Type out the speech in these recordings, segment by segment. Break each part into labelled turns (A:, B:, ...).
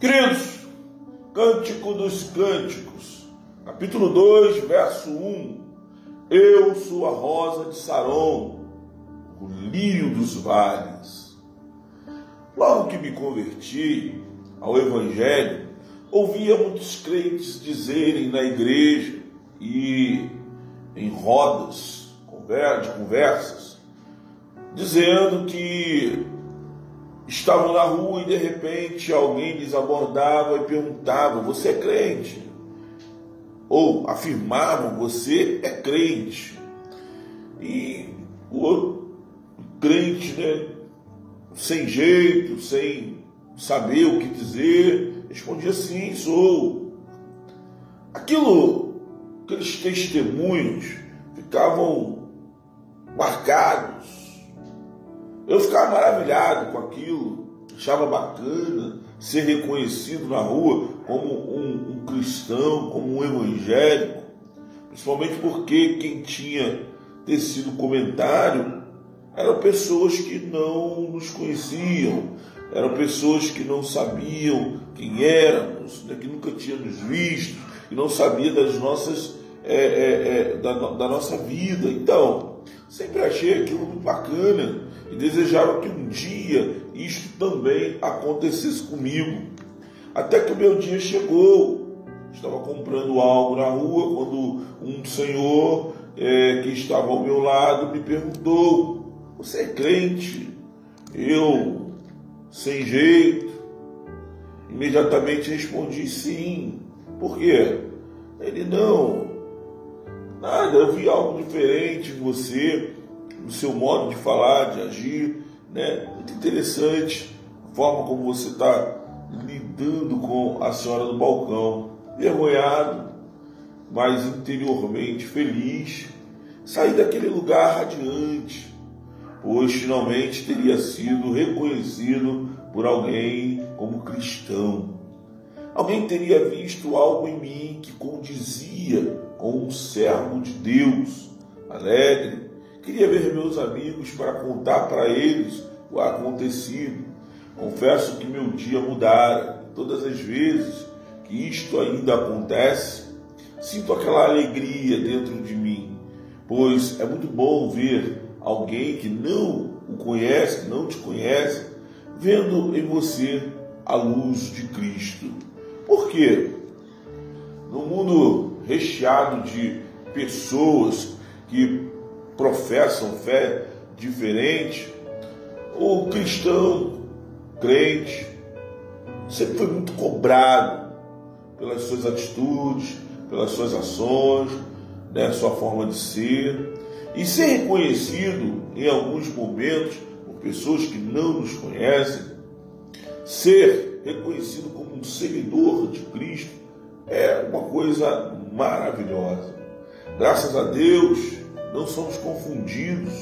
A: Queridos, Cântico dos Cânticos, capítulo 2, verso 1. Eu sou a rosa de Saron, o lírio dos vales. Logo que me converti ao Evangelho, ouvia muitos crentes dizerem na igreja e em rodas de conversas, dizendo que estavam na rua e de repente alguém lhes abordava e perguntava: Você é crente? Ou afirmavam: Você é crente? E o outro crente, né, sem jeito, sem saber o que dizer, respondia: Sim, sou. Aquilo, aqueles testemunhos ficavam marcados eu ficava maravilhado com aquilo, achava bacana ser reconhecido na rua como um, um cristão, como um evangélico, principalmente porque quem tinha tecido comentário eram pessoas que não nos conheciam, eram pessoas que não sabiam quem éramos, que nunca tínhamos nos visto, que não sabia das nossas é, é, é, da, da nossa vida. Então, sempre achei aquilo muito bacana e desejava que um dia isto também acontecesse comigo. Até que o meu dia chegou. Estava comprando algo na rua quando um senhor é, que estava ao meu lado me perguntou: Você é crente? Eu, sem jeito, imediatamente respondi sim. Por quê? Ele não. Eu vi algo diferente em você no seu modo de falar, de agir. Né? Muito interessante a forma como você está lidando com a senhora do balcão. Vergonhado, mas interiormente feliz. Sair daquele lugar radiante, pois finalmente teria sido reconhecido por alguém como cristão. Alguém teria visto algo em mim que condizia com um servo de Deus, alegre, Queria ver meus amigos para contar para eles o acontecido. Confesso que meu dia mudara. Todas as vezes que isto ainda acontece, sinto aquela alegria dentro de mim, pois é muito bom ver alguém que não o conhece, não te conhece, vendo em você a luz de Cristo. Por quê? No mundo recheado de pessoas que professam fé diferente, o cristão, crente, sempre foi muito cobrado pelas suas atitudes, pelas suas ações, né, sua forma de ser, e ser reconhecido em alguns momentos por pessoas que não nos conhecem, ser reconhecido como um seguidor de Cristo é uma coisa maravilhosa. Graças a Deus, não somos confundidos.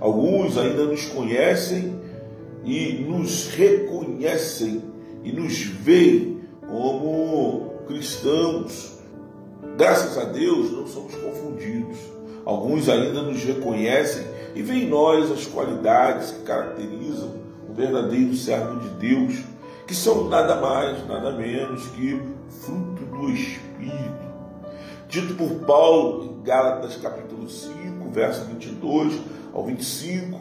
A: Alguns ainda nos conhecem e nos reconhecem e nos veem como cristãos. Graças a Deus não somos confundidos. Alguns ainda nos reconhecem e veem em nós as qualidades que caracterizam o verdadeiro servo de Deus, que são nada mais, nada menos que fruto do Espírito dito por Paulo em Gálatas capítulo 5, verso 22 ao 25,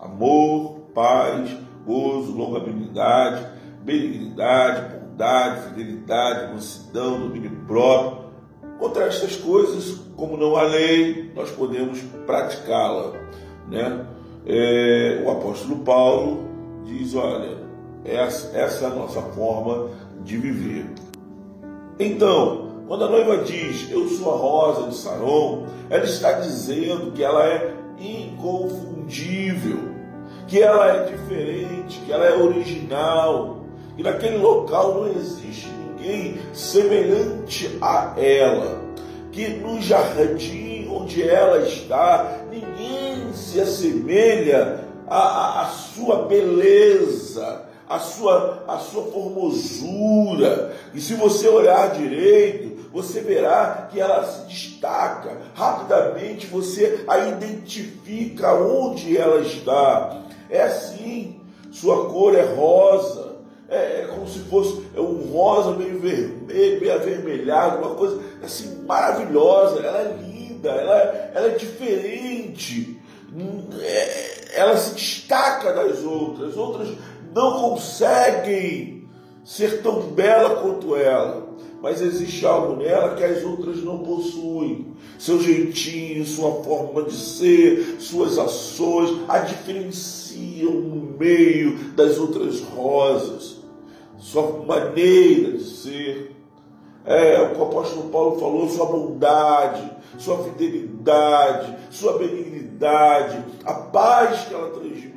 A: amor, paz, gozo, longanimidade, benignidade, bondade, fidelidade, mansidão, domínio próprio. Contra estas coisas, como não há lei, nós podemos praticá-la. Né? É, o apóstolo Paulo diz: olha, essa, essa é a nossa forma de viver. Então, quando a noiva diz, eu sou a rosa de Saron, ela está dizendo que ela é inconfundível, que ela é diferente, que ela é original, e naquele local não existe ninguém semelhante a ela, que no jardim onde ela está, ninguém se assemelha à, à sua beleza, a sua, a sua formosura. E se você olhar direito, você verá que ela se destaca. Rapidamente você a identifica onde ela está. É assim, sua cor é rosa, é, é como se fosse é um rosa meio vermelho, meio avermelhado, uma coisa assim maravilhosa. Ela é linda, ela, ela é diferente, é, ela se destaca das outras. As outras não conseguem ser tão bela quanto ela mas existe algo nela que as outras não possuem. Seu jeitinho, sua forma de ser, suas ações a diferenciam no meio das outras rosas. Sua maneira de ser. É o que o apóstolo Paulo falou, sua bondade, sua fidelidade, sua benignidade, a paz que ela transmite,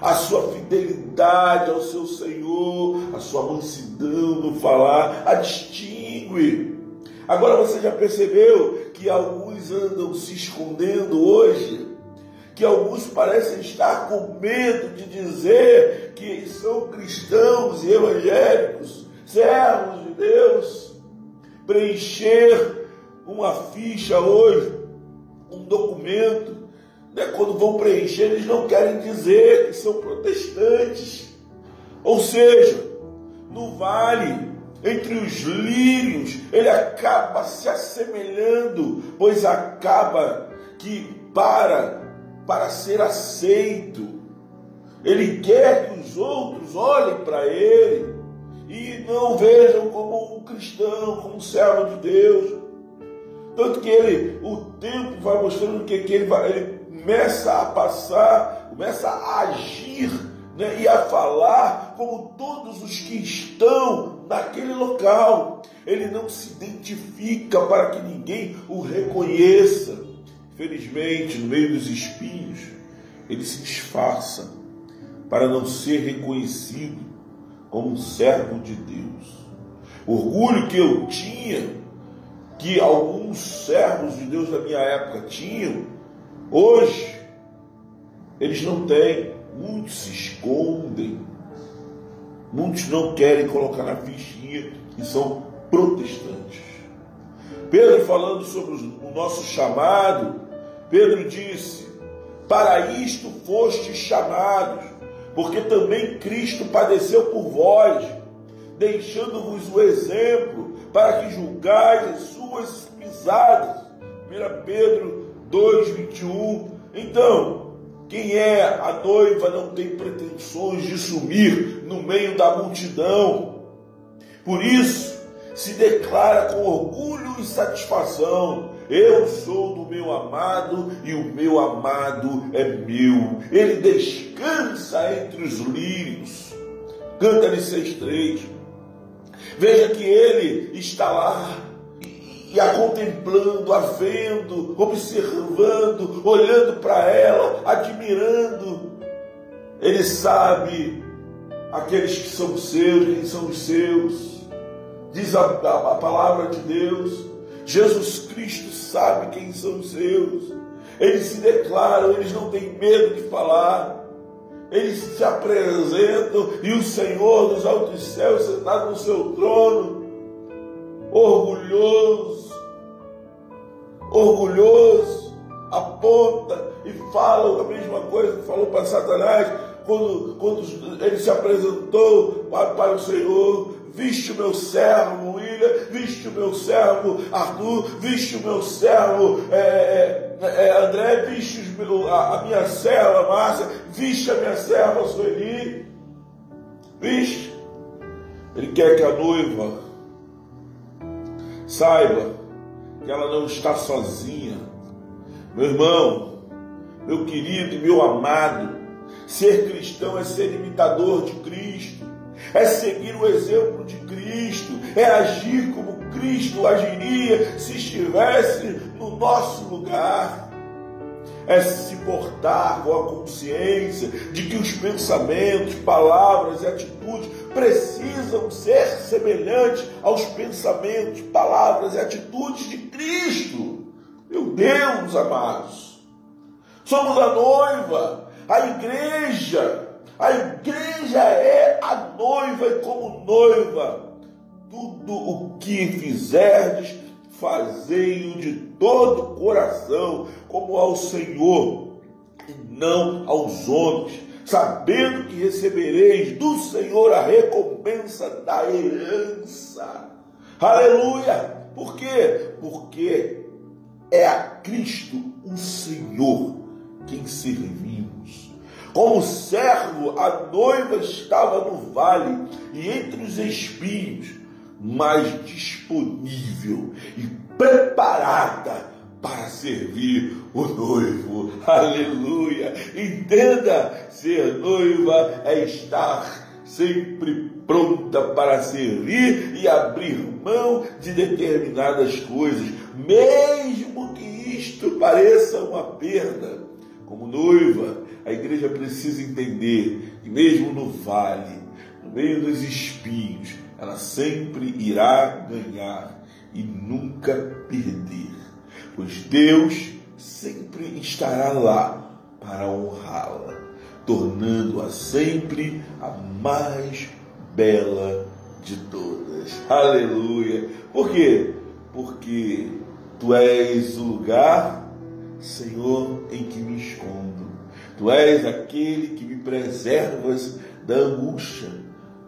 A: a sua fidelidade ao seu Senhor, a sua mansidão no falar, a distingue. Agora você já percebeu que alguns andam se escondendo hoje? Que alguns parecem estar com medo de dizer que são cristãos e evangélicos, servos de Deus, preencher uma ficha hoje, um documento né, quando vão preencher, eles não querem dizer que são protestantes. Ou seja, no vale, entre os lírios, ele acaba se assemelhando, pois acaba que para para ser aceito, ele quer que os outros olhem para ele e não vejam como um cristão, como um servo de Deus. Tanto que ele, o tempo vai mostrando que, que ele, vai, ele começa a passar, começa a agir né, e a falar como todos os que estão naquele local. Ele não se identifica para que ninguém o reconheça. Felizmente, no meio dos espinhos, ele se disfarça para não ser reconhecido como um servo de Deus. Orgulho que eu tinha, que alguns servos de Deus da minha época tinham, Hoje, eles não têm, muitos se escondem, muitos não querem colocar na fichinha que são protestantes. Pedro, falando sobre o nosso chamado, Pedro disse: Para isto fostes chamados, porque também Cristo padeceu por vós, deixando-vos o exemplo para que julgais as suas pisadas. 1 Pedro 2:21. Então, quem é a noiva não tem pretensões de sumir no meio da multidão. Por isso, se declara com orgulho e satisfação: Eu sou do meu amado e o meu amado é meu. Ele descansa entre os lírios. Canta-lhe 6,3. Veja que ele está lá e a contemplando, a vendo, observando, olhando para ela, admirando. Ele sabe aqueles que são seus, quem são os seus. Diz a, a, a palavra de Deus. Jesus Cristo sabe quem são os seus. Eles se declaram, eles não têm medo de falar. Eles se apresentam e o Senhor dos altos céus, sentado no seu trono, orgulhoso, orgulhoso, aponta e fala a mesma coisa que falou para Satanás quando, quando ele se apresentou para, o Senhor. Viste o meu servo William, viste o meu servo Arthur, viste o meu servo é, é, é, André, viste a, a, minha serva Márcia, viste a minha serva Sueli, viste? Ele quer que a noiva Saiba que ela não está sozinha. Meu irmão, meu querido e meu amado, ser cristão é ser imitador de Cristo, é seguir o exemplo de Cristo, é agir como Cristo agiria se estivesse no nosso lugar é se portar com a consciência de que os pensamentos, palavras e atitudes precisam ser semelhantes aos pensamentos, palavras e atitudes de Cristo. Meu Deus, amados, somos a noiva, a igreja. A igreja é a noiva e como noiva, tudo o que fizerdes, fazei-o de todo o coração, como ao Senhor, e não aos homens, sabendo que recebereis do Senhor a recompensa da herança. Aleluia! Por quê? Porque é a Cristo, o Senhor, quem servimos. Como servo, a noiva estava no vale e entre os espinhos, mas disponível e preparada para servir o noivo. Aleluia! Entenda, ser noiva é estar sempre pronta para servir e abrir mão de determinadas coisas, mesmo que isto pareça uma perda. Como noiva, a igreja precisa entender que, mesmo no vale, no meio dos espinhos, ela sempre irá ganhar e nunca perder, pois Deus sempre estará lá para honrá-la, tornando-a sempre a mais bela de todas. Aleluia! Por quê? Porque tu és o lugar, Senhor, em que me escondo. Tu és aquele que me preservas da angústia.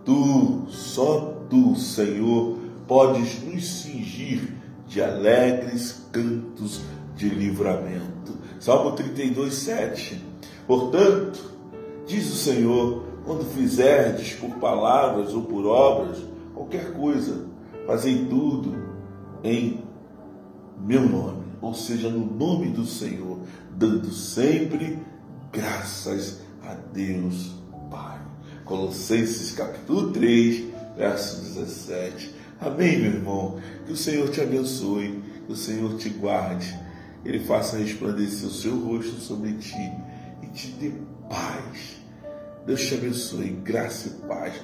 A: Tu, só tu, Senhor, podes nos cingir de alegres cantos de livramento. Salmo 32, 7. Portanto, diz o Senhor, quando fizerdes por palavras ou por obras, qualquer coisa, fazei tudo em meu nome, ou seja, no nome do Senhor, dando sempre graças a Deus Pai. Colossenses capítulo 3, verso 17. Amém, meu irmão. Que o Senhor te abençoe, que o Senhor te guarde, Ele faça resplandecer o seu rosto sobre ti e te dê paz Deus te abençoe, graça e paz.